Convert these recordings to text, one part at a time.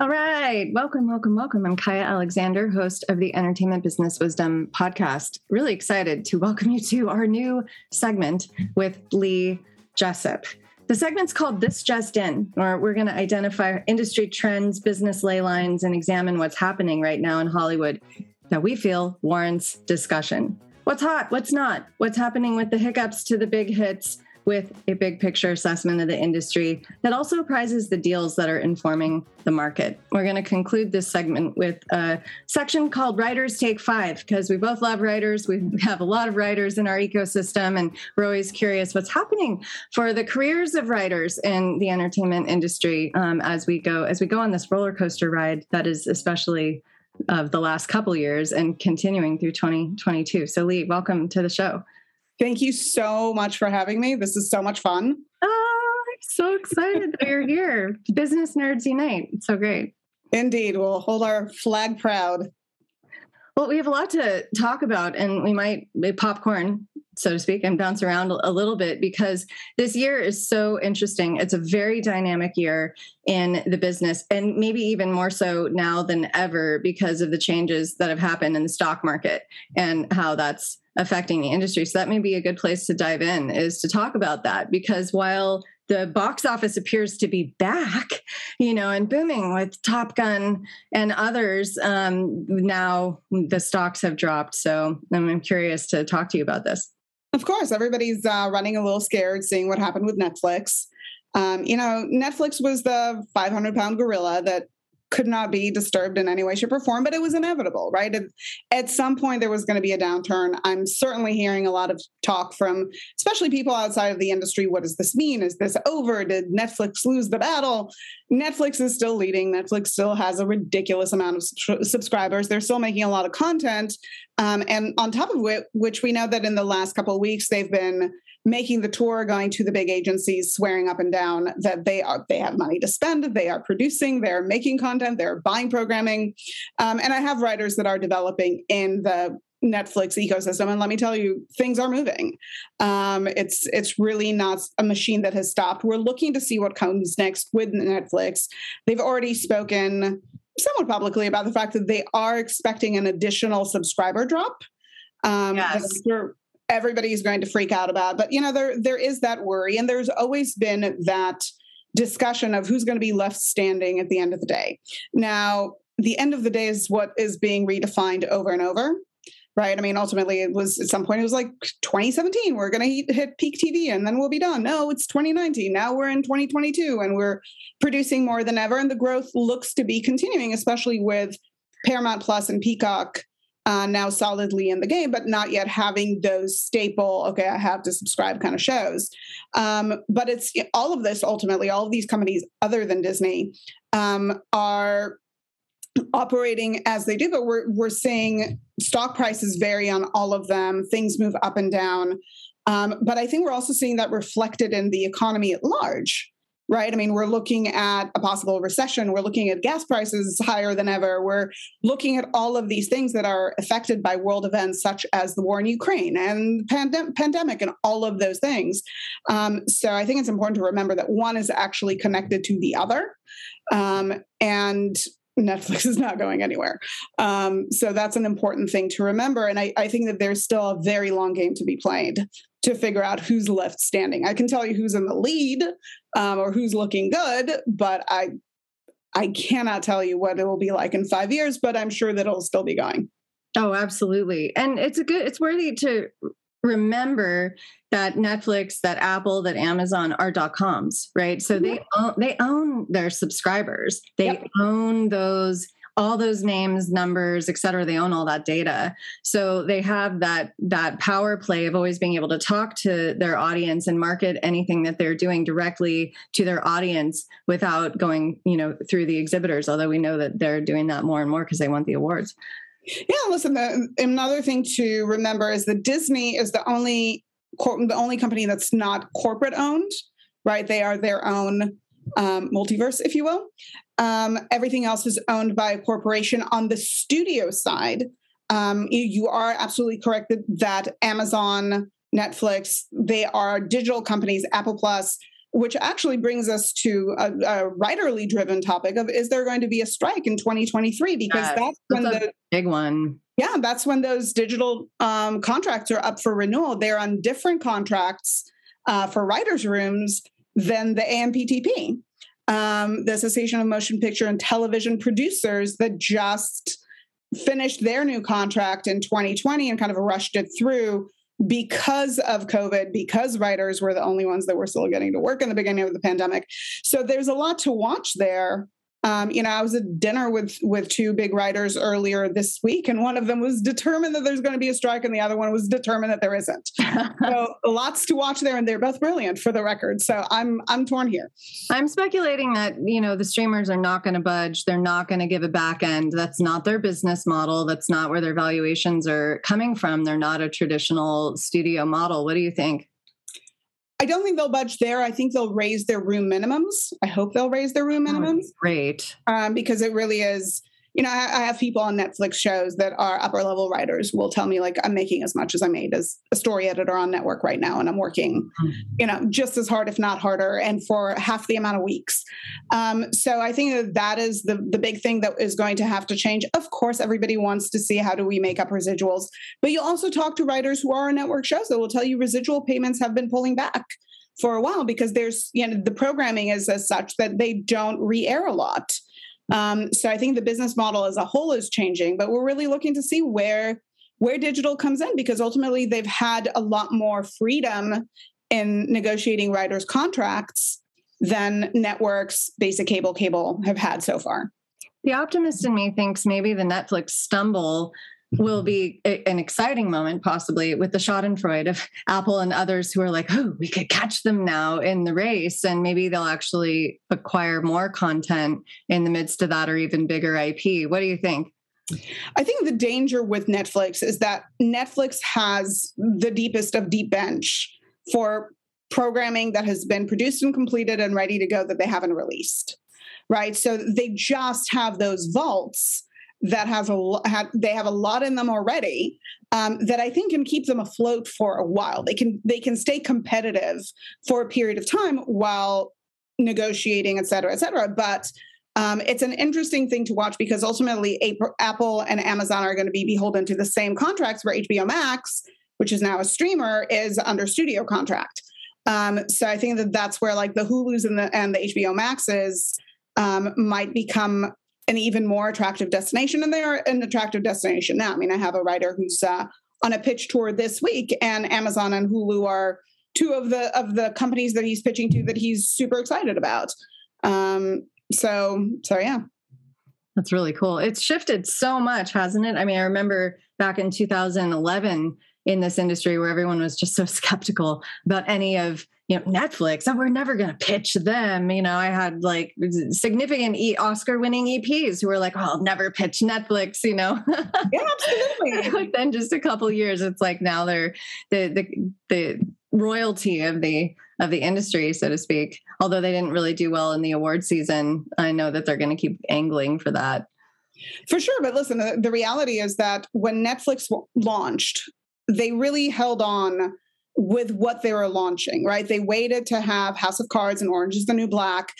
All right. Welcome, welcome, welcome. I'm Kaya Alexander, host of the Entertainment Business Wisdom podcast. Really excited to welcome you to our new segment with Lee Jessup. The segment's called This Just In, where we're going to identify industry trends, business ley lines, and examine what's happening right now in Hollywood that we feel warrants discussion. What's hot? What's not? What's happening with the hiccups to the big hits? with a big picture assessment of the industry that also prizes the deals that are informing the market. We're going to conclude this segment with a section called Writers Take Five, because we both love writers. We have a lot of writers in our ecosystem, and we're always curious what's happening for the careers of writers in the entertainment industry um, as we go as we go on this roller coaster ride that is especially of the last couple years and continuing through 2022. So Lee, welcome to the show. Thank you so much for having me. This is so much fun. Oh, I'm so excited that you're here. Business Nerds Unite. It's so great. Indeed. We'll hold our flag proud. Well, we have a lot to talk about, and we might popcorn, so to speak, and bounce around a little bit because this year is so interesting. It's a very dynamic year in the business, and maybe even more so now than ever because of the changes that have happened in the stock market and how that's affecting the industry. So that may be a good place to dive in is to talk about that because while the box office appears to be back, you know, and booming with Top Gun and others. Um, now the stocks have dropped. So I'm curious to talk to you about this. Of course, everybody's uh, running a little scared seeing what happened with Netflix. Um, you know, Netflix was the 500 pound gorilla that could not be disturbed in any way, shape, or form, but it was inevitable, right? At, some point, there was going to be a downturn. I'm certainly hearing a lot of talk from, especially people outside of the industry. What does this mean? Is this over? Did Netflix lose the battle? Netflix is still leading. Netflix still has a ridiculous amount of subscribers. They're still making a lot of content. Um, and on top of which, which we know that in the last couple of weeks, they've been making the tour, going to the big agencies, swearing up and down that they are they have money to spend, they are producing, they're making content, they're buying programming, um, and I have writers that are developing in the Netflix ecosystem, and let me tell you, things are moving. Um, it's it's really not a machine that has stopped. We're looking to see what comes next with Netflix. They've already spoken somewhat publicly about the fact that they are expecting an additional subscriber drop. Um, yes everybody's going to freak out about. But you know, there there is that worry, and there's always been that discussion of who's going to be left standing at the end of the day. Now, the end of the day is what is being redefined over and over. Right. I mean, ultimately, it was at some point, it was like 2017, we're going to hit peak TV and then we'll be done. No, it's 2019. Now we're in 2022 and we're producing more than ever. And the growth looks to be continuing, especially with Paramount Plus and Peacock uh, now solidly in the game, but not yet having those staple, okay, I have to subscribe kind of shows. Um, but it's all of this ultimately, all of these companies other than Disney um, are operating as they do, but we're, we're seeing stock prices vary on all of them, things move up and down. Um, but I think we're also seeing that reflected in the economy at large right? I mean, we're looking at a possible recession. We're looking at gas prices higher than ever. We're looking at all of these things that are affected by world events such as the war in Ukraine and pandem- pandemic and all of those things. Um, so I think it's important to remember that one is actually connected to the other. Um, and Netflix is not going anywhere. Um, so that's an important thing to remember. And I, I, think that there's still a very long game to be played to figure out who's left standing. I can tell you who's in the lead um, or who's looking good, but I I cannot tell you what it will be like in five years. But I'm sure that it'll still be going. Oh, absolutely. And it's a good. It's worthy to remember that Netflix, that Apple, that Amazon are dot coms, right? So they mm-hmm. own, they own their subscribers. They yep. own those all those names numbers et cetera they own all that data. So they have that that power play of always being able to talk to their audience and market anything that they're doing directly to their audience without going you know through the exhibitors although we know that they're doing that more and more because they want the awards. Yeah listen the, another thing to remember is that disney is the only the only company that's not corporate owned right? They are their own um, multiverse, if you will. Um, everything else is owned by a corporation. On the studio side, um, you, you, are absolutely correct that, that Amazon, Netflix. They are digital companies, Apple Plus, which actually brings us to a, a writerly driven topic of is there going to be a strike in 2023? Because yes, that's when the big one. Yeah, that's when those digital um, contracts are up for renewal. They're on different contracts uh, for writers' rooms than the AMPTP, um, the Association of Motion Picture and Television Producers, that just finished their new contract in 2020 and kind of rushed it through because of COVID, because writers were the only ones that were still getting to work in the beginning of the pandemic. So there's a lot to watch there. Um, you know, I was at dinner with with two big writers earlier this week, and one of them was determined that there's going to be a strike, and the other one was determined that there isn't. so lots to watch there, and they're both brilliant for the record. So I'm I'm torn here. I'm speculating that you know the streamers are not going to budge. They're not going to give a back end. That's not their business model. That's not where their valuations are coming from. They're not a traditional studio model. What do you think? I don't think they'll budge there. I think they'll raise their room minimums. I hope they'll raise their room minimums. Oh, great. Um, because it really is you know, I, I, have people on Netflix shows that are upper level writers will tell me like I'm making as much as I made as a story editor on network right now, and I'm working, mm-hmm. you know, just as hard, if not harder, and for half the amount of weeks. Um, so I think that that is the the big thing that is going to have to change. Of course, everybody wants to see how do we make up residuals, but you also talk to writers who are on network shows that will tell you residual payments have been pulling back for a while because there's you know the programming is as such that they don't re-air a lot um, so I think the business model as a whole is changing, but we're really looking to see where where digital comes in because ultimately they've had a lot more freedom in negotiating writers' contracts than networks, basic cable, cable have had so far. The optimist in me thinks maybe the Netflix stumble will be an exciting moment, possibly with the Schadenfreude of Apple and others who are like, oh, we could catch them now in the race. And maybe they'll actually acquire more content in the midst of that or even bigger IP. What do you think? I think the danger with Netflix is that Netflix has the deepest of deep bench for programming that has been produced and completed and ready to go that they haven't released. Right. So they just have those vaults that has a have, they have a lot in them already um, that I think can keep them afloat for a while. They can they can stay competitive for a period of time while negotiating, et cetera, et cetera. But um, it's an interesting thing to watch because ultimately Apple and Amazon are going to be beholden to the same contracts where HBO Max, which is now a streamer, is under studio contract. Um, so I think that that's where like the Hulu's and the and the HBO Maxes um, might become an even more attractive destination, and they are an attractive destination now. I mean, I have a writer who's uh, on a pitch tour this week, and Amazon and Hulu are two of the of the companies that he's pitching to that he's super excited about. Um, so, so yeah. That's really cool. It's shifted so much, hasn't it? I mean, I remember back in 2011 in this industry where everyone was just so skeptical about any of you know netflix and we're never going to pitch them you know i had like significant e- oscar winning eps who were like oh, i'll never pitch netflix you know? Yeah absolutely. But then just a couple years it's like now they're the the the royalty of the of the industry so to speak although they didn't really do well in the award season i know that they're going to keep angling for that. For sure but listen the, the reality is that when netflix w- launched they really held on with what they were launching, right? They waited to have House of Cards and Orange is the New Black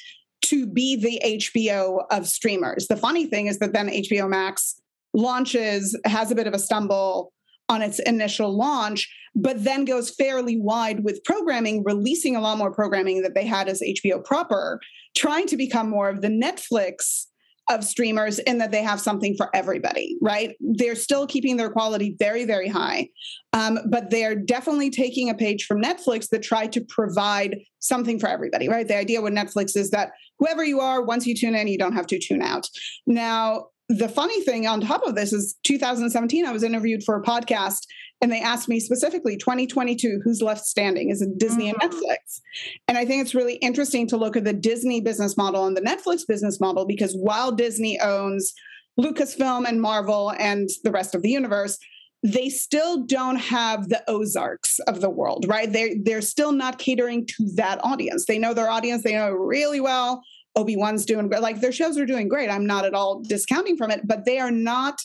to be the HBO of streamers. The funny thing is that then HBO Max launches, has a bit of a stumble on its initial launch, but then goes fairly wide with programming, releasing a lot more programming that they had as HBO proper, trying to become more of the Netflix of streamers in that they have something for everybody, right? They're still keeping their quality very, very high. Um, but they're definitely taking a page from Netflix that tried to provide something for everybody, right? The idea with Netflix is that whoever you are, once you tune in, you don't have to tune out. Now, the funny thing on top of this is 2017, I was interviewed for a podcast and they asked me specifically 2022 who's left standing? Is it disney mm-hmm. and netflix? And i think it's really interesting to look at the disney business model and the netflix business model because while disney owns lucasfilm and marvel and the rest of the universe they still don't have the ozarks of the world right? They're, they're still not catering to that audience. They know their audience they know really well. Obi-wan's doing great like their shows are doing great. I'm not at all discounting from it but they are not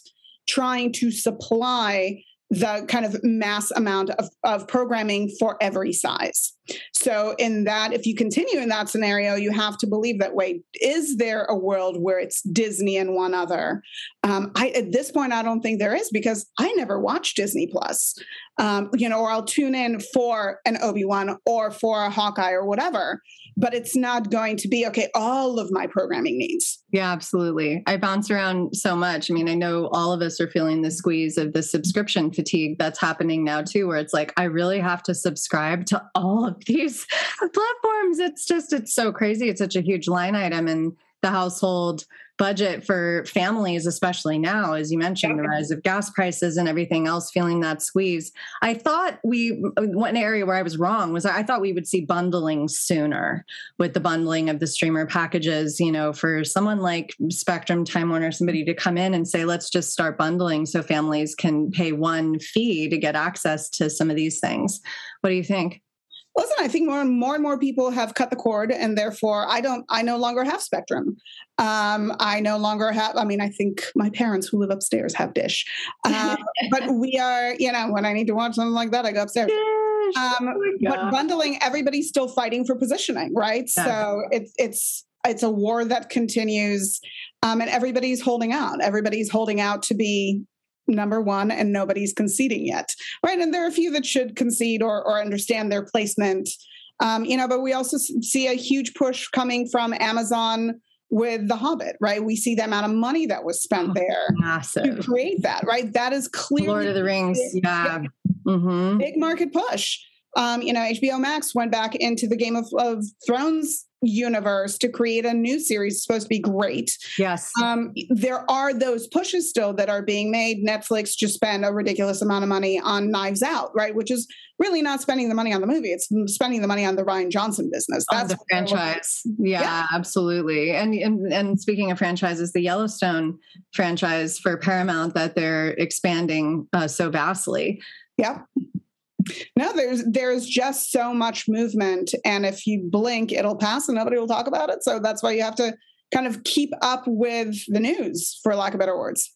trying to supply the kind of mass amount of, of programming for every size. So, in that, if you continue in that scenario, you have to believe that wait, is there a world where it's Disney and one other? Um, I, at this point, I don't think there is because I never watch Disney Plus, um, you know, or I'll tune in for an Obi Wan or for a Hawkeye or whatever but it's not going to be okay all of my programming needs. Yeah absolutely. I bounce around so much. I mean i know all of us are feeling the squeeze of the subscription fatigue that's happening now too where it's like i really have to subscribe to all of these platforms. It's just it's so crazy. It's such a huge line item in the household budget for families, especially now, as you mentioned, the rise of gas prices and everything else, feeling that squeeze. I thought we, one area where I was wrong was I thought we would see bundling sooner with the bundling of the streamer packages, you know, for someone like Spectrum, Time Warner, somebody to come in and say, let's just start bundling so families can pay one fee to get access to some of these things. What do you think? Listen i think more and more and more people have cut the cord and therefore i don't i no longer have spectrum. Um, i no longer have i mean i think my parents who live upstairs have dish. Um, but we are you know when i need to watch something like that i go upstairs. Um, oh but bundling everybody's still fighting for positioning right? Yeah. so it's it's it's a war that continues um, and everybody's holding out. Everybody's holding out to be number one and nobody's conceding yet right? And there are a few that should concede or, or understand their placement. Um, you know but we also see a huge push coming from amazon with the hobbit right? We see the amount of money that was spent oh, there massive. to create that right? That is clearly lord of the rings big, yeah. mm-hmm. big market push. Um, you know hbo max went back into the game of, of thrones universe to create a new series supposed to be great. Yes. Um, there are those pushes still that are being made. Netflix just spent a ridiculous amount of money on Knives Out, right? Which is really not spending the money on the movie. It's spending the money on the Rian Johnson business. That's the franchise. Yeah, yeah, absolutely. And, and and speaking of franchises, the Yellowstone franchise for Paramount that they're expanding uh, so vastly. Yeah no there's there's just so much movement and if you blink it'll pass and nobody will talk about it. So that's why you have to kind of keep up with the news for lack of better words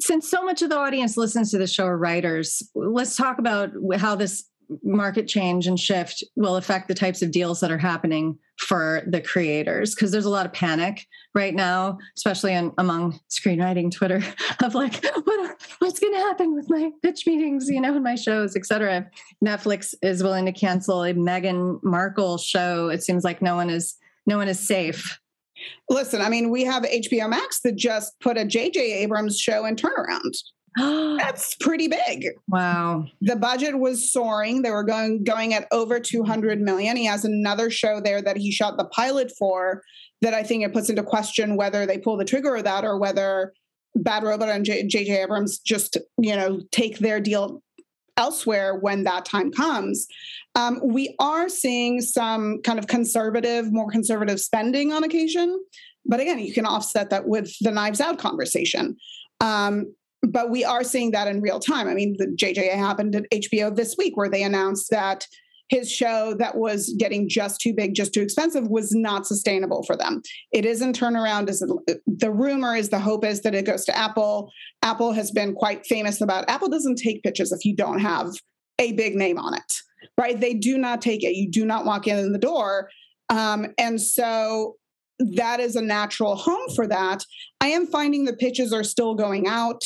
since so much of the audience listens to the show are writers, let's talk about how this market change and shift will affect the types of deals that are happening for the creators because there's a lot of panic right now especially in, among screenwriting twitter of like what, what's going to happen with my pitch meetings you know and my shows etc netflix is willing to cancel a meghan markle show. It seems like no one is no one is safe Listen, I mean, we have HBO Max that just put a J.J. Abrams show in turnaround. That's pretty big. Wow. The budget was soaring. They were going going at over 200 million. He has another show there that he shot the pilot for that I think it puts into question whether they pull the trigger of that or whether Bad Robot and J.J. Abrams just, you know, take their deal elsewhere when that time comes. Um, we are seeing some kind of conservative, more conservative spending on occasion. But again, you can offset that with the knives out conversation. Um, but we are seeing that in real time. I mean, the JJA happened at HBO this week where they announced that his show that was getting just too big, just too expensive was not sustainable for them. It isn't turnaround. Is the rumor is the hope is that it goes to Apple. Apple has been quite famous about Apple doesn't take pitches if you don't have a big name on it, right? They do not take it. You do not walk in the door. Um, and so that is a natural home for that. I am finding the pitches are still going out.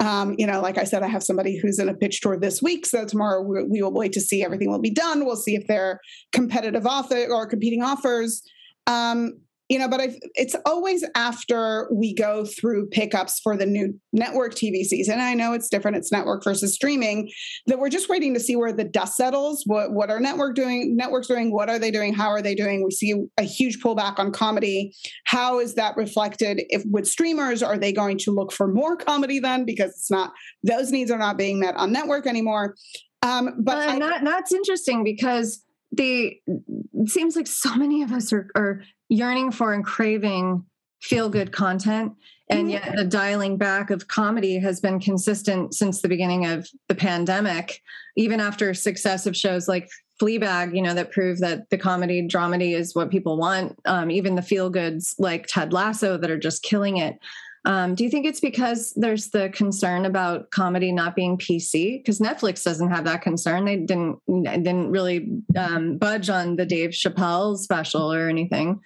Um, you know, like I said, I have somebody who's in a pitch tour this week. So tomorrow we, we will wait to see everything will be done. We'll see if they're competitive offer or competing offers. Um, you know, but I've, it's always after we go through pickups for the new network TV season. I know it's different; it's network versus streaming. That we're just waiting to see where the dust settles. What what are network doing? Networks doing? What are they doing? How are they doing? We see a huge pullback on comedy. How is that reflected? If with streamers, are they going to look for more comedy then? Because it's not those needs are not being met on network anymore. Um, but uh, I, not, that's interesting because the it seems like so many of us are, are yearning for and craving feel good content and yet mm-hmm. the dialing back of comedy has been consistent since the beginning of the pandemic even after successive shows like fleabag you know that prove that the comedy dramedy is what people want um, even the feel goods like ted lasso that are just killing it um, do you think it's because there's the concern about comedy not being PC? Because Netflix doesn't have that concern. They didn't didn't really um, budge on the Dave Chappelle special or anything.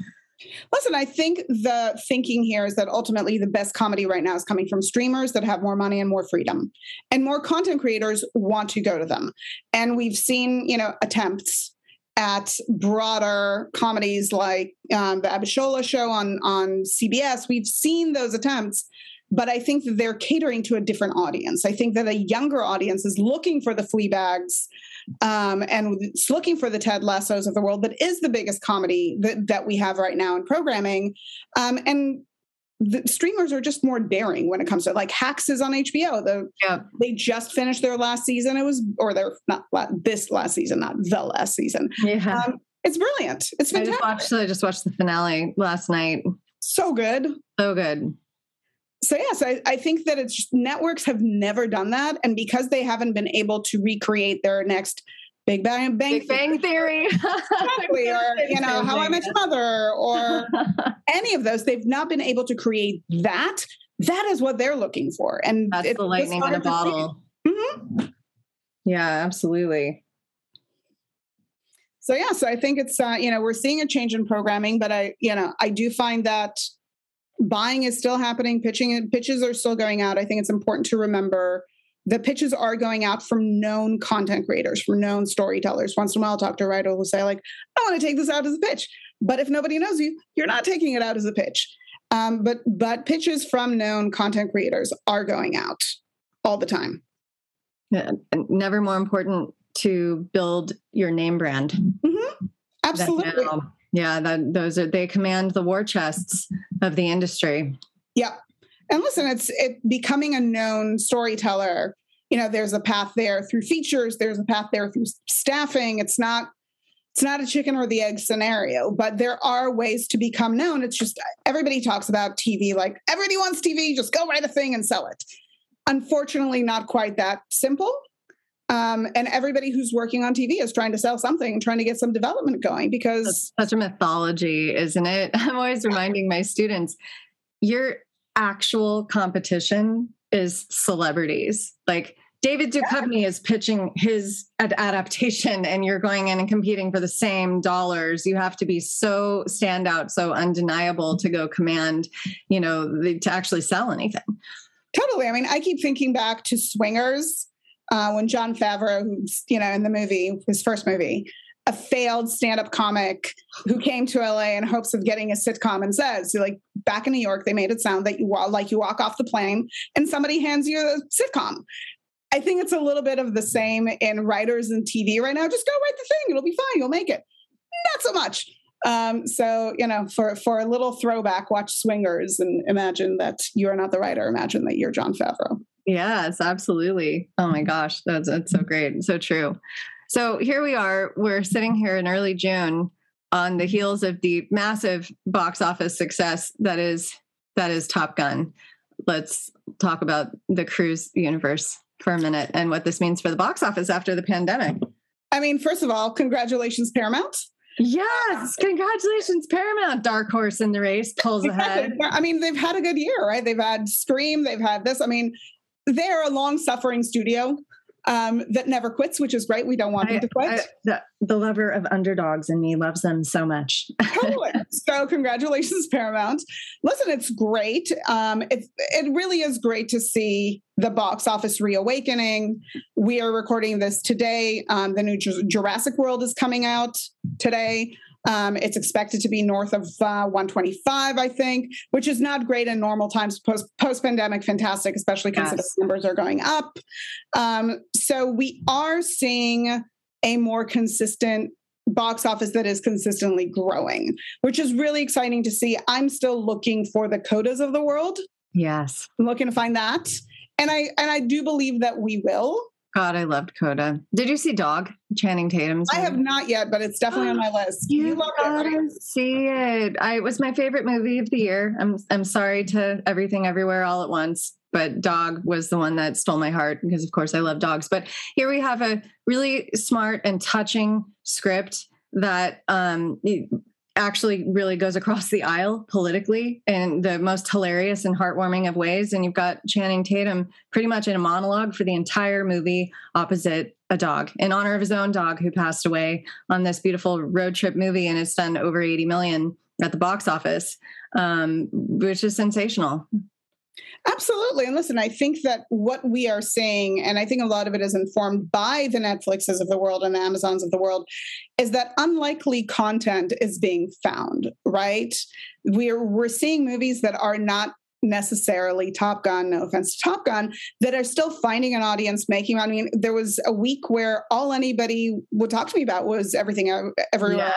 Listen, I think the thinking here is that ultimately the best comedy right now is coming from streamers that have more money and more freedom. And more content creators want to go to them. And we've seen, you know, attempts at broader comedies like um, the Abishola show on on CBS. We've seen those attempts, but I think that they're catering to a different audience. I think that a younger audience is looking for the Fleabags um, and it's looking for the Ted Lassos of the world that is the biggest comedy that, that we have right now in programming. Um, and the streamers are just more daring when it comes to like Hacks is on HBO. The yeah. they just finished their last season. It was or their not this last season, not the last season. Yeah. Um, it's brilliant. It's fantastic. I just watched I just watched the finale last night. So good. So good. So yes, I, I think that it's networks have never done that, and because they haven't been able to recreate their next Big Bang Bang, Big Bang Theory, exactly, or you know How I Met Your Mother, or any of those. They've not been able to create that. That is what they're looking for, and that's the lightning in a bottle. Mm-hmm. Yeah, absolutely. So yeah, so I think it's uh, you know we're seeing a change in programming, but I you know I do find that buying is still happening, pitching and pitches are still going out. I think it's important to remember the pitches are going out from known content creators, from known storytellers. Once in a while, I'll talk to a writer who will say, like, I want to take this out as a pitch. But if nobody knows you, you're not taking it out as a pitch. Um, but but pitches from known content creators are going out all the time. Yeah, never more important to build your name brand. Mm-hmm. Absolutely. Yeah, that those are they command the war chests of the industry. Yeah. And listen, it's it becoming a known storyteller. You know, there's a path there through features, there's a path there through staffing. It's not it's not a chicken or the egg scenario, but there are ways to become known. It's just everybody talks about TV like everybody wants TV, just go write a thing and sell it. Unfortunately, not quite that simple. Um, and everybody who's working on TV is trying to sell something trying to get some development going because That's such a mythology, isn't it? I'm always reminding my students your actual competition is celebrities. Like David Duchovny is pitching his ad- adaptation, and you're going in and competing for the same dollars. You have to be so standout, so undeniable to go command, you know, the, to actually sell anything. Totally. I mean, I keep thinking back to Swingers uh, when Jon Favreau, who's you know in the movie, his first movie, a failed stand-up comic who came to LA in hopes of getting a sitcom and says, like back in New York, they made it sound that you like you walk off the plane and somebody hands you a sitcom. I think it's a little bit of the same in writers and TV right now. Just go write the thing; it'll be fine. You'll make it. Not so much. Um, so you know, for for a little throwback, watch Swingers and imagine that you are not the writer. Imagine that you're Jon Favreau. Yes, absolutely. Oh my gosh, that's that's so great, so true. So here we are. We're sitting here in early June on the heels of the massive box office success that is that is Top Gun. Let's talk about the cruise universe for a minute and what this means for the box office after the pandemic. I mean, first of all, congratulations, Paramount. Yes, congratulations, Paramount. Dark horse in the race pulls ahead. I mean, they've had a good year, right? They've had Scream, they've had this. I mean, they're a long suffering studio um, that never quits, which is great. We don't want I, them to quit. I, the, the, lover of underdogs in me loves them so much. totally. So, congratulations, Paramount. Listen, it's great. Um, it, it really is great to see the box office reawakening. We are recording this today. Um, the new Jurassic World is coming out today. Um, it's expected to be north of uh, 125, I think, which is not great in normal times. Post post pandemic, fantastic, especially considering yes. numbers are going up. Um, so we are seeing a more consistent box office that is consistently growing, which is really exciting to see. I'm still looking for the codas of the world. Yes. I'm looking to find that. And I and I do believe that we will. God, I loved Coda. Did you see Dog? Channing Tatum's. I have not yet, but it's definitely on my list. You, you gotta it, right? see it. I it was my favorite movie of the year. I'm I'm sorry to everything everywhere all at once, but Dog was the one that stole my heart because, of course, I love dogs. But here we have a really smart and touching script that um, actually really goes across the aisle politically in the most hilarious and heartwarming of ways. And you've got Channing Tatum pretty much in a monologue for the entire movie opposite a dog in honor of his own dog who passed away on this beautiful road trip movie and it's done over 80 million at the box office, um, which is sensational. Absolutely. And listen, I think that what we are seeing, and I think a lot of it is informed by the Netflixes of the world and the Amazons of the world, is that unlikely content is being found, right? We're we're seeing movies that are not necessarily Top Gun, no offense to Top Gun, that are still finding an audience, making. I mean, there was a week where all anybody would talk to me about was everything everywhere.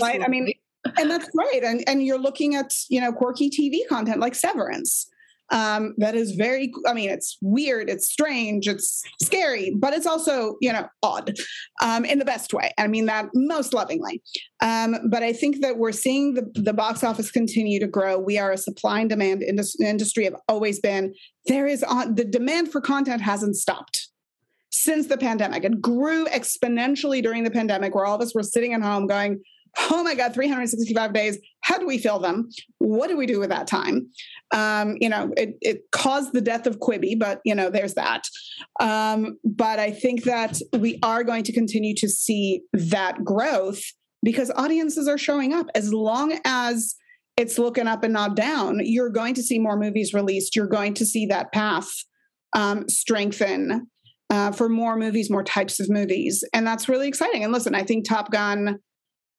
right? I mean, and that's great. And and you're looking at you know quirky TV content like Severance, um, that is very i mean it's weird it's strange it's scary but it's also you know odd um, in the best way. I mean that most lovingly. Um, but i think that we're seeing the, the box office continue to grow. We are a supply and demand indus- industry have always been. There is on the demand for content hasn't stopped since the pandemic. It grew exponentially during the pandemic where all of us were sitting at home going oh my God, 365 days. How do we fill them? What do we do with that time? Um, you know, it, it, caused the death of Quibi, but, you know, there's that. Um, but I think that we are going to continue to see that growth because audiences are showing up as long as it's looking up and not down you're going to see more movies released you're going to see that path um, strengthen uh, for more movies more types of movies and that's really exciting and listen i think top gun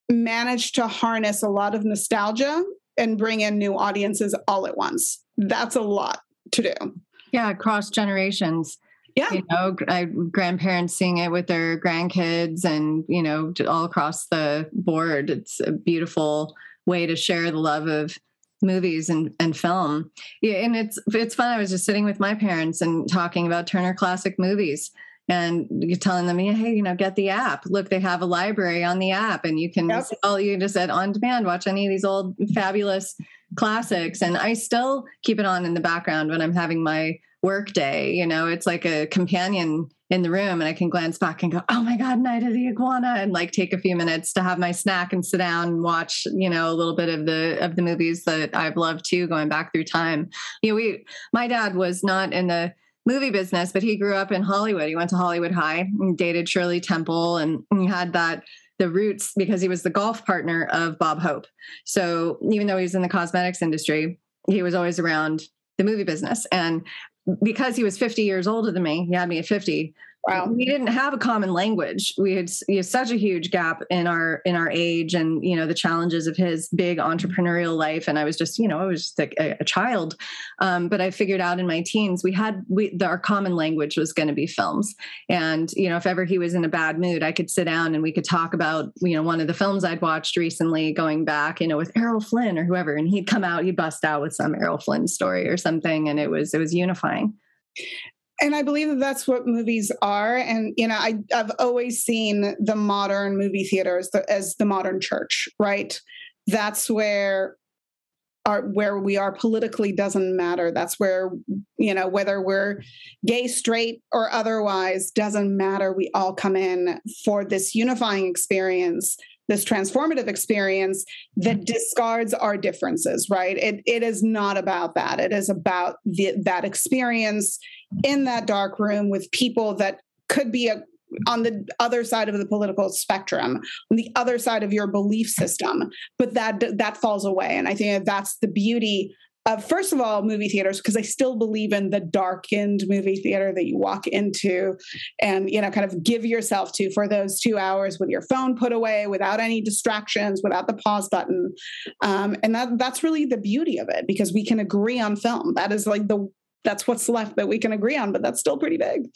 managed to harness a lot of nostalgia and bring in new audiences all at once. That's a lot to do. Yeah, across generations. Yeah. You know, I, grandparents seeing it with their grandkids and, you know, all across the board. It's a beautiful way to share the love of movies and, and film. Yeah, and it's it's fun. I was just sitting with my parents and talking about Turner Classic Movies and you're telling them, hey, you know, get the app. Look, they have a library on the app, and you can yep. all you just said on demand watch any of these old fabulous classics. And I still keep it on in the background when I'm having my work day. You know, it's like a companion in the room, and I can glance back and go, oh my god, Night of the Iguana, and like take a few minutes to have my snack and sit down and watch, you know, a little bit of the of the movies that I've loved too, going back through time. You know, we my dad was not in the movie business, but he grew up in Hollywood. He went to Hollywood High and dated Shirley Temple, and he had that the roots because he was the golf partner of Bob Hope. So even though he was in the cosmetics industry, he was always around the movie business. And because he was 50 years older than me, he had me at 50. Wow. We didn't have a common language. We had, such a huge gap in our in our age, and you know the challenges of his big entrepreneurial life. And I was just, you know, I was just a, a child. Um, but I figured out in my teens, we had we the, our common language was going to be films. And you know, if ever he was in a bad mood, I could sit down and we could talk about you know one of the films I'd watched recently, going back, you know, with Errol Flynn or whoever, and he'd come out, he'd bust out with some Errol Flynn story or something, and it was it was unifying and I believe that that's what movies are. And you know, I, have always seen the modern movie theater as the, as the modern church, right? That's where our where we are politically doesn't matter. That's where you know whether we're gay, straight, or otherwise doesn't matter. We all come in for this unifying experience this transformative experience that mm-hmm. discards our differences right it, it is not about that it is about the, that experience in that dark room with people that could be a, on the other side of the political spectrum on the other side of your belief system but that that falls away and i think that's the beauty uh, first of all, movie theaters, because I still believe in the darkened movie theater that you walk into and, you know, kind of give yourself to for those two hours with your phone put away, without any distractions, without the pause button. Um, and that that's really the beauty of it because we can agree on film. That is like the that's what's left that we can agree on, but that's still pretty big.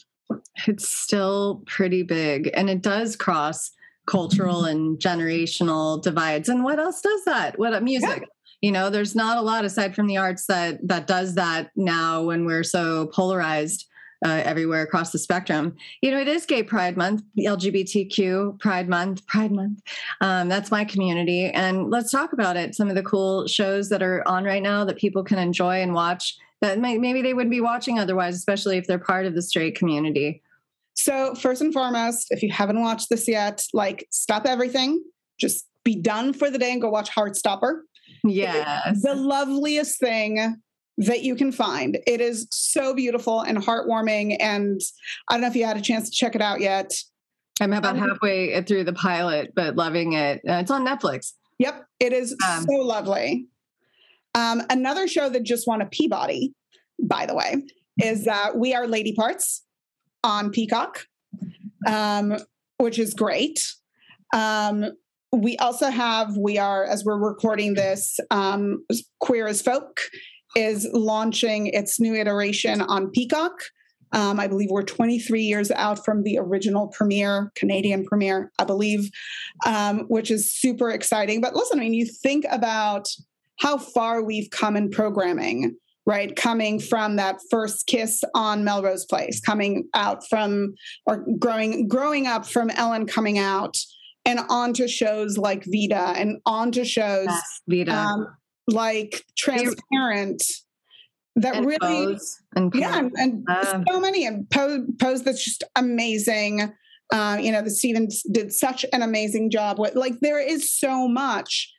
It's still pretty big. And it does cross cultural and generational divides. And what else does that? What music? Yeah you know there's not a lot aside from the arts that that does that now when we're so polarized uh, everywhere across the spectrum. You know, it is Gay Pride Month, LGBTQ Pride Month, Pride Month. Um, that's my community. And let's talk about it. Some of the cool shows that are on right now that people can enjoy and watch that may, maybe they wouldn't be watching otherwise, especially if they're part of the straight community. So, first and foremost, if you haven't watched this yet, like stop everything, just be done for the day and go watch Heartstopper. Yes. The loveliest thing that you can find. It is so beautiful and heartwarming. And I don't know if you had a chance to check it out yet. I'm about um, halfway through the pilot, but loving it. Uh, it's on Netflix. Yep, it is um, so lovely. Um, another show that just won a Peabody, by the way, is uh, We Are Lady Parts on Peacock, um, which is great. Um, we also have we are as we're recording this um, queer as folk is launching its new iteration on peacock. Um, i believe we're 23 years out from the original premiere canadian premiere i believe um, which is super exciting. But listen i mean you think about how far we've come in programming right coming from that first kiss on melrose place coming out from or growing growing up from ellen coming out and onto shows like Vida and onto shows yes, Vida. Um, like Transparent that and really Pose and Pose. yeah and, um, so many and Pose, Pose that's just amazing. Uh, you know, the Stevens did such an amazing job with like there is so much,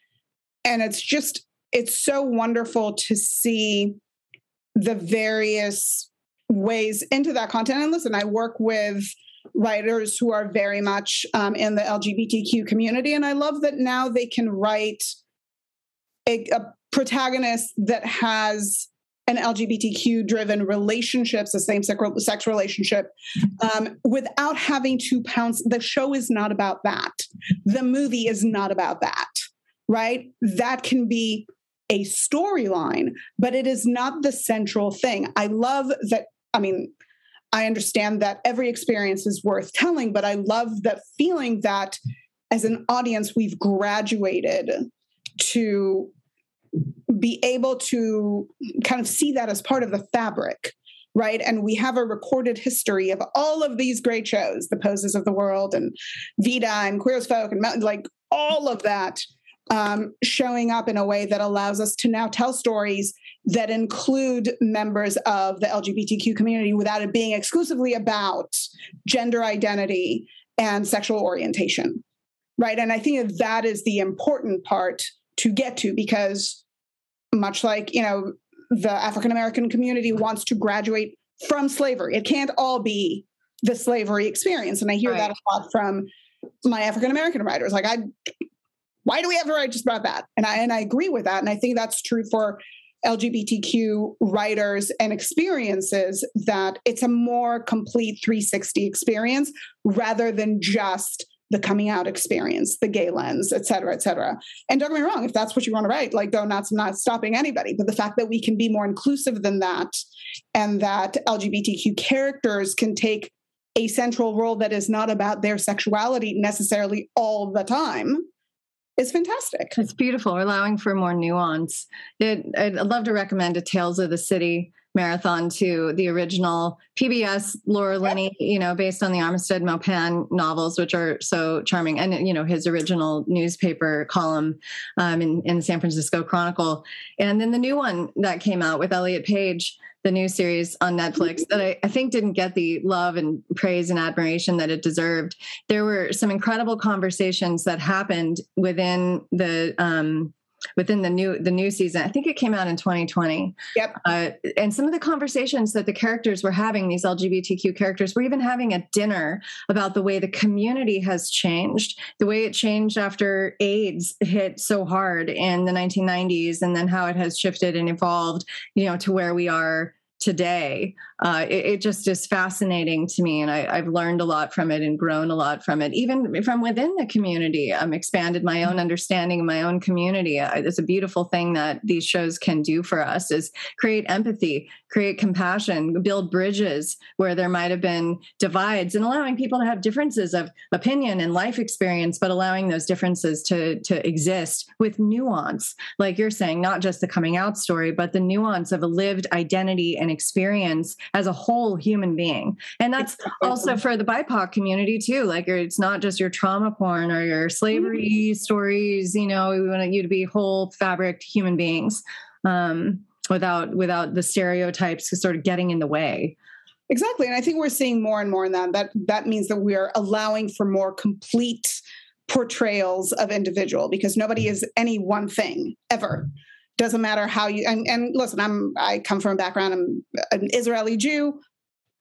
and it's just it's so wonderful to see the various ways into that content. And listen, I work with writers who are very much um, in the LGBTQ community. And I love that now they can write a, a protagonist that has an LGBTQ driven relationships, a same sex relationship, um, without having to pounce. The show is not about that. The movie is not about that, right? That can be a storyline, but it is not the central thing. I love that. I mean, I understand that every experience is worth telling, but I love the feeling that as an audience, we've graduated to be able to kind of see that as part of the fabric, right? And we have a recorded history of all of these great shows, the poses of the world and Vida and Queer as Folk and like all of that um, showing up in a way that allows us to now tell stories that include members of the LGBTQ community without it being exclusively about gender identity and sexual orientation. Right. And I think that that is the important part to get to because, much like, you know, the African American community wants to graduate from slavery, it can't all be the slavery experience. And I hear right. that a lot from my African American writers. Like, I, why do we have to write just about that? And I and I agree with that. And I think that's true for LGBTQ writers and experiences that it's a more complete 360 experience rather than just the coming out experience, the gay lens, et cetera, et cetera. And don't get me wrong, if that's what you want to write, like though not, not stopping anybody, but the fact that we can be more inclusive than that and that LGBTQ characters can take a central role that is not about their sexuality necessarily all the time is fantastic. It's beautiful, We're allowing for more nuance. It, I'd love to recommend a Tales of the City marathon to the original PBS Laura Linney, you know, based on the Armistead Maupin novels, which are so charming, and you know his original newspaper column um, in in San Francisco Chronicle, and then the new one that came out with Elliot Page the new series on Netflix that I, I, think didn't get the love and praise and admiration that it deserved. There were some incredible conversations that happened within the um, within the new the new season. I think it came out in 2020. Yep. Uh, and some of the conversations that the characters were having, these LGBTQ characters, were even having at dinner about the way the community has changed, the way it changed after AIDS hit so hard in the 1990s, and then how it has shifted and evolved, you know, to where we are today uh, it, it, just is fascinating to me and I, have learned a lot from it and grown a lot from it. Even from within the community i'm expanded my own understanding of my own community. It's a beautiful thing that these shows can do for us is create empathy create compassion build bridges where there might have been divides and allowing people to have differences of opinion and life experience but allowing those differences to to exist with nuance. Like you're saying not just the coming out story but the nuance of a lived identity and experience as a whole human being. And that's also for the BIPOC community too. Like it's not just your trauma porn or your slavery mm-hmm. stories. You know, we want you to be whole fabric human beings um, without without the stereotypes sort of getting in the way. Exactly, and I think we're seeing more and more in that. That that means that we are allowing for more complete portrayals of individual because nobody is any one thing ever doesn't matter how you and, and listen i'm i come from a background i'm an israeli jew.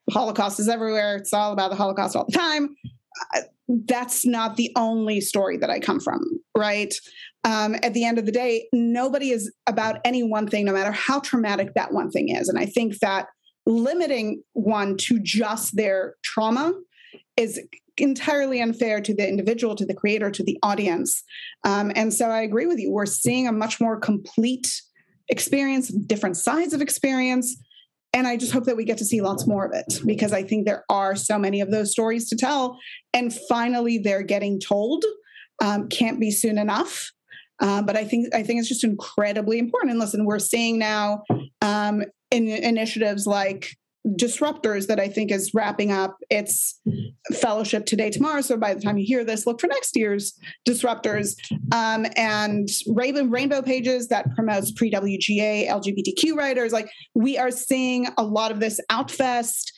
Holocaust is everywhere. It's all about the holocaust all the time. That's not the only story that i come from right? Um, at the end of the day nobody is about any one thing no matter how traumatic that one thing is. And i think that limiting one to just their trauma is entirely unfair to the individual, to the creator, to the audience. Um, and so I agree with you. We're seeing a much more complete experience, different sides of experience. And I just hope that we get to see lots more of it because I think there are so many of those stories to tell. And finally, they're getting told. Um, can't be soon enough. Uh, but I think I think it's just incredibly important. And listen, we're seeing now um, in initiatives like disruptors that I think is wrapping up its fellowship today, tomorrow. So by the time you hear this, look for next year's disruptors um, and Raven Rainbow Pages that promotes pre WGA LGBTQ writers. Like we are seeing a lot of this Outfest.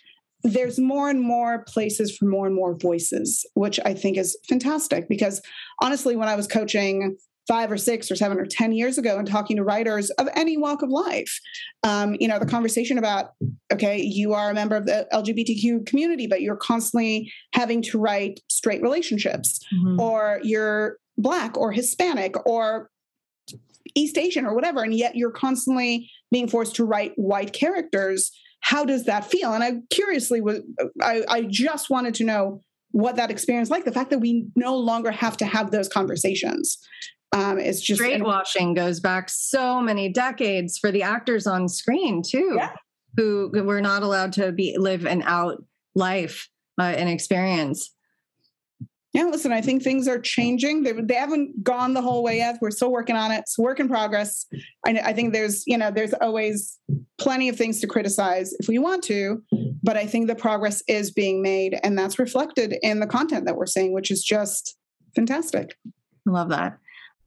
There's more and more places for more and more voices, which I think is fantastic because honestly, when I was coaching five or six or seven or 10 years ago and talking to writers of any walk of life. Um, you know, the conversation about, okay, you are a member of the LGBTQ community, but you're constantly having to write straight relationships, mm-hmm. or you're Black or Hispanic or East Asian or whatever, and yet you're constantly being forced to write white characters. How does that feel? And I curiously was, I, I just wanted to know what that experience like the fact that we no longer have to have those conversations um, it's just washing goes back so many decades for the actors on screen too, yeah. who were not allowed to be live an out life uh, and experience. Yeah, listen, I think things are changing. They, they haven't gone the whole way yet. We're still working on it. It's work in progress. I, I think there's, you know, there's always plenty of things to criticize if we want to, but I think the progress is being made, and that's reflected in the content that we're seeing, which is just fantastic. I love that.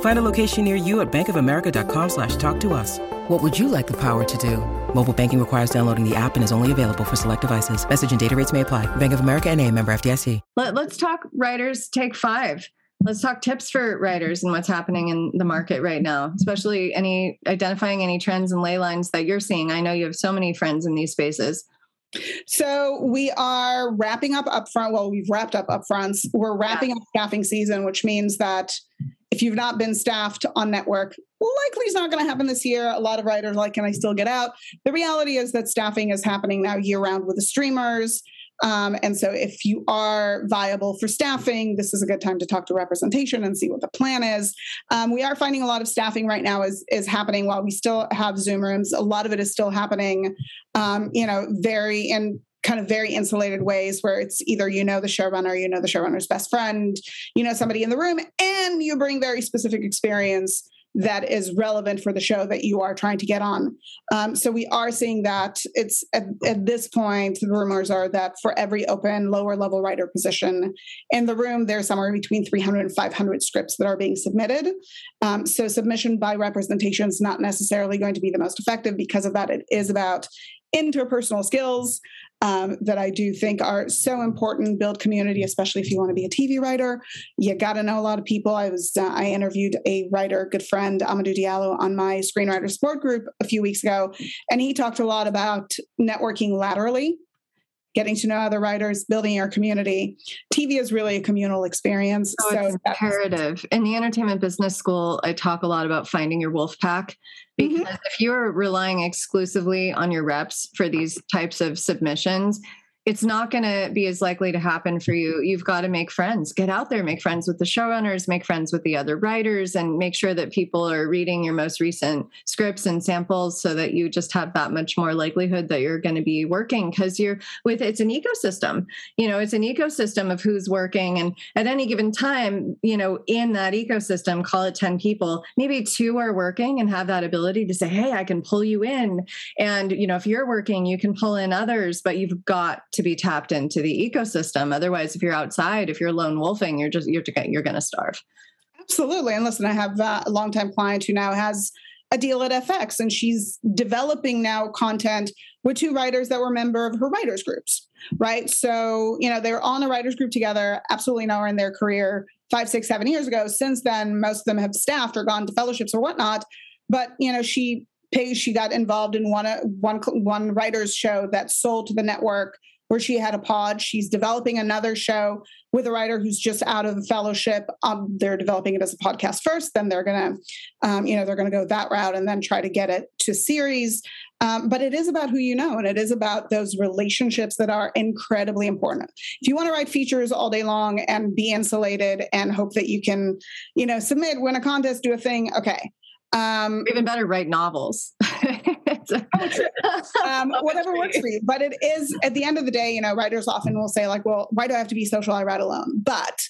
Find a location near you at bankofamerica.com slash talk to us. What would you like the power to do? Mobile banking requires downloading the app and is only available for select devices. Message and data rates may apply. Bank of America and a member FDIC. Let, let's talk writers take five. Let's talk tips for writers and what's happening in the market right now, especially any identifying any trends and ley lines that you're seeing. I know you have so many friends in these spaces. So we are wrapping up upfront. Well, we've wrapped up upfronts. We're wrapping up staffing season, which means that if you've not been staffed on network, likely is not going to happen this year. A lot of writers like, can I still get out? The reality is that staffing is happening now year round with the streamers. Um, and so if you are viable for staffing, this is a good time to talk to representation and see what the plan is. Um, we are finding a lot of staffing right now is, is happening while we still have Zoom rooms. A lot of it is still happening, um, you know, very in kind of very insulated ways where it's either you know the showrunner, you know the showrunner's best friend, you know somebody in the room, and you bring very specific experience that is relevant for the show that you are trying to get on. Um, so we are seeing that it's at, at, this point, the rumors are that for every open lower level writer position in the room, there's somewhere between 300 and 500 scripts that are being submitted. Um, so submission by representation is not necessarily going to be the most effective because of that. It is about interpersonal skills um, that I do think are so important. Build community, especially if you want to be a TV writer. You got to know a lot of people. I was uh, I interviewed a writer, good friend Amadou Diallo, on my screenwriter support group a few weeks ago, and he talked a lot about networking laterally. Getting to know other writers, building your community. TV is really a communal experience. Oh, so it's imperative. In the entertainment business school, I talk a lot about finding your wolf pack Mm-hmm. Because mm-hmm. if you're relying exclusively on your reps for these types of submissions, it's not going to be as likely to happen for you. You've got to make friends, get out there, make friends with the showrunners, make friends with the other writers, and make sure that people are reading your most recent scripts and samples so that you just have that much more likelihood that you're going to be working because you're with it's an ecosystem. You know, it's an ecosystem of who's working. And at any given time, you know, in that ecosystem, call it 10 people, maybe two are working and have that ability to say, hey, I can pull you in. And, you know, if you're working, you can pull in others, but you've got to be tapped into the ecosystem. Otherwise, if you're outside, if you're lone wolfing, you're just you're you're going to starve. Absolutely. And listen, I have uh, a longtime client who now has a deal at FX, and she's developing now content with two writers that were member of her writers groups. Right. So, you know, they were on a writers group together, absolutely nowhere in their career five, six, seven years ago. Since then, most of them have staffed or gone to fellowships or whatnot. But, you know, she pays, she got involved in one, one, one writer's show that sold to the network where she had a pod. She's developing another show with a writer who's just out of fellowship. Um, they're developing it as a podcast first, then they're gonna, um, you know, they're gonna go that route and then try to get it to series. Um, but it is about who you know, and it is about those relationships that are incredibly important. If you want to write features all day long and be insulated and hope that you can, you know, submit, win a contest, do a thing, okay. Um, Even better, write novels. um, whatever works for you. But it is at the end of the day, you know, writers often will say, like, well, why do I have to be social? I write alone. But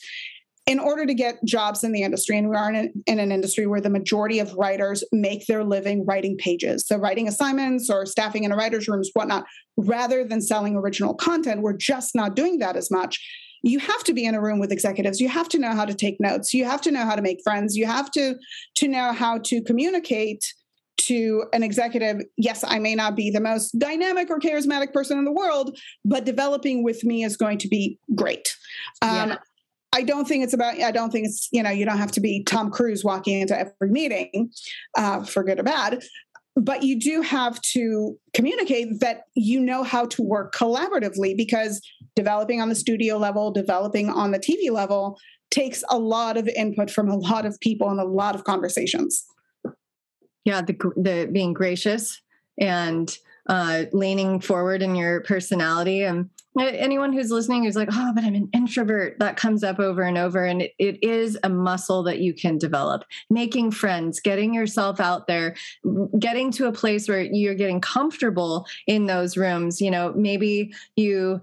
in order to get jobs in the industry, and we are in, in, an industry where the majority of writers make their living writing pages, so writing assignments or staffing in a writer's rooms, whatnot, rather than selling original content, we're just not doing that as much you have to be in a room with executives you have to know how to take notes you have to know how to make friends you have to to know how to communicate to an executive yes i may not be the most dynamic or charismatic person in the world but developing with me is going to be great um, yeah. I don't think it's about. I don't think it's you know you don't have to be Tom Cruise walking into every meeting, uh, for good or bad but you do have to communicate that you know how to work collaboratively because developing on the studio level, developing on the TV level takes a lot of input from a lot of people and a lot of conversations. Yeah, the the being gracious and uh, leaning forward in your personality. And anyone who's listening who's like oh but i'm an introvert that comes up over and over. And it, it is a muscle that you can develop. Making friends getting yourself out there getting to a place where you're getting comfortable in those rooms. You know maybe you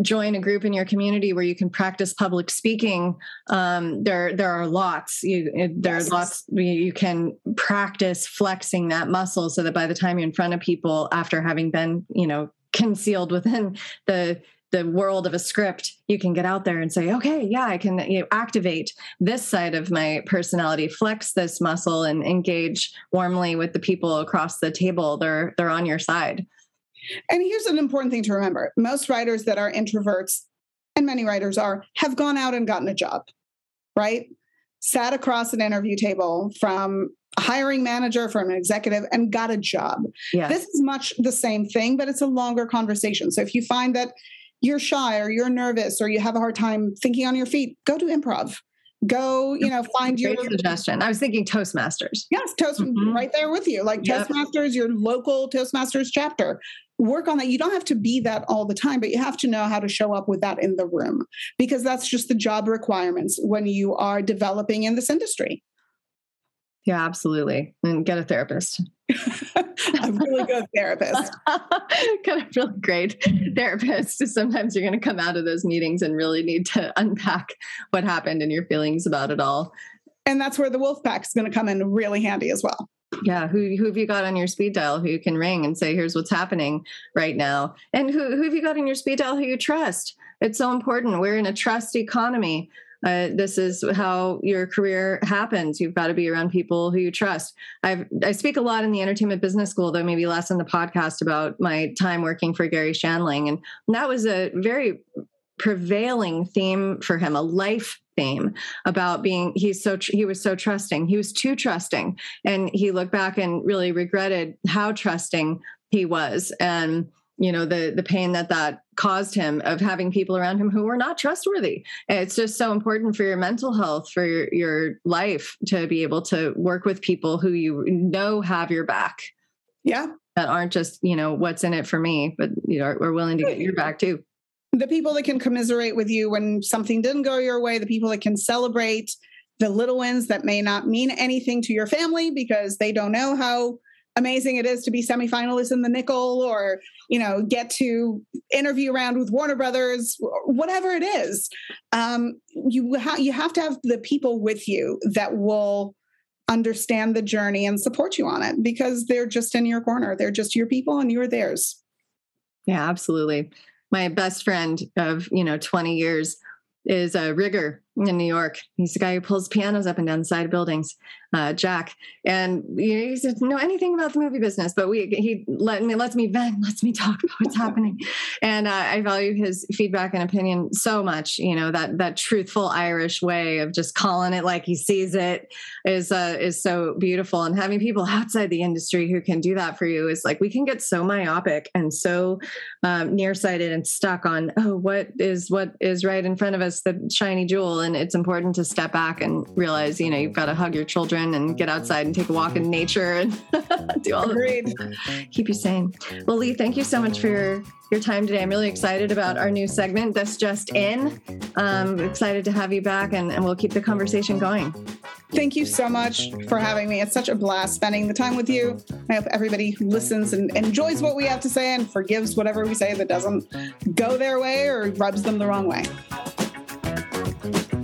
join a group in your community where you can practice public speaking um, there there are lots you there yes. are lots you can practice flexing that muscle so that by the time you're in front of people after having been you know concealed within the the world of a script you can get out there and say okay yeah i can you know, activate this side of my personality flex this muscle and engage warmly with the people across the table they're they're on your side and here's an important thing to remember most writers that are introverts, and many writers are, have gone out and gotten a job, right? Sat across an interview table from a hiring manager, from an executive, and got a job. Yes. This is much the same thing, but it's a longer conversation. So if you find that you're shy or you're nervous or you have a hard time thinking on your feet, go to improv go you know find Great your suggestion. I was thinking toastmasters. Yes toast mm-hmm. right there with you. Like yep. toastmasters your local toastmasters chapter. Work on that. You don't have to be that all the time but you have to know how to show up with that in the room because that's just the job requirements when you are developing in this industry yeah absolutely and get a therapist a really good therapist. kind of really great therapist. Sometimes you're going to come out of those meetings and really need to unpack what happened and your feelings about it all. And that's where the wolf pack is going to come in really handy as well. Yeah, who who have you got on your speed dial who you can ring and say, "Here's what's happening right now," and who who have you got on your speed dial who you trust? It's so important. We're in a trust economy. Uh, this is how your career happens. You've got to be around people who you trust. I've, I speak a lot in the entertainment business school, though maybe less in the podcast about my time working for Garry Shandling, and that was a very prevailing theme for him, a life theme about being he's so he was so trusting he was too trusting and he looked back and really regretted how trusting he was and you know the the pain that that caused him of having people around him who were not trustworthy. It's just so important for your mental health for your, your life to be able to work with people who you know have your back. Yeah. That aren't just you know what's in it for me but you know are, are willing to get your back too. The people that can commiserate with you when something didn't go your way the people that can celebrate the little wins that may not mean anything to your family because they don't know how amazing it is to be semifinalists in the Nicholl or you know get to interview around with warner brothers whatever it is. Um, you, ha- you have to have the people with you that will understand the journey and support you on it because they're just in your corner. They're just your people and you're theirs. Yeah absolutely. My best friend of you know 20 years is a rigger in New York. He's the guy who pulls pianos up and down the side of buildings, uh, Jack. And he doesn't know anything about the movie business, but we he let me lets me vent, lets me talk about what's happening. And uh, I value his feedback and opinion so much. You know that that truthful Irish way of just calling it like he sees it is uh, is so beautiful. And having people outside the industry who can do that for you is like we can get so myopic and so um, nearsighted and stuck on oh what is what is right in front of us the shiny jewel and it's important to step back and realize, you know, you've got to hug your children and get outside and take a walk in nature and do all Agreed. that. Keep you sane. Well, Lee, thank you so much for your, your time today. I'm really excited about our new segment, that's Just In. Um, excited to have you back and, and we'll keep the conversation going. Thank you so much for having me. It's such a blast spending the time with you. I hope everybody who listens and enjoys what we have to say and forgives whatever we say that doesn't go their way or rubs them the wrong way. Thank you.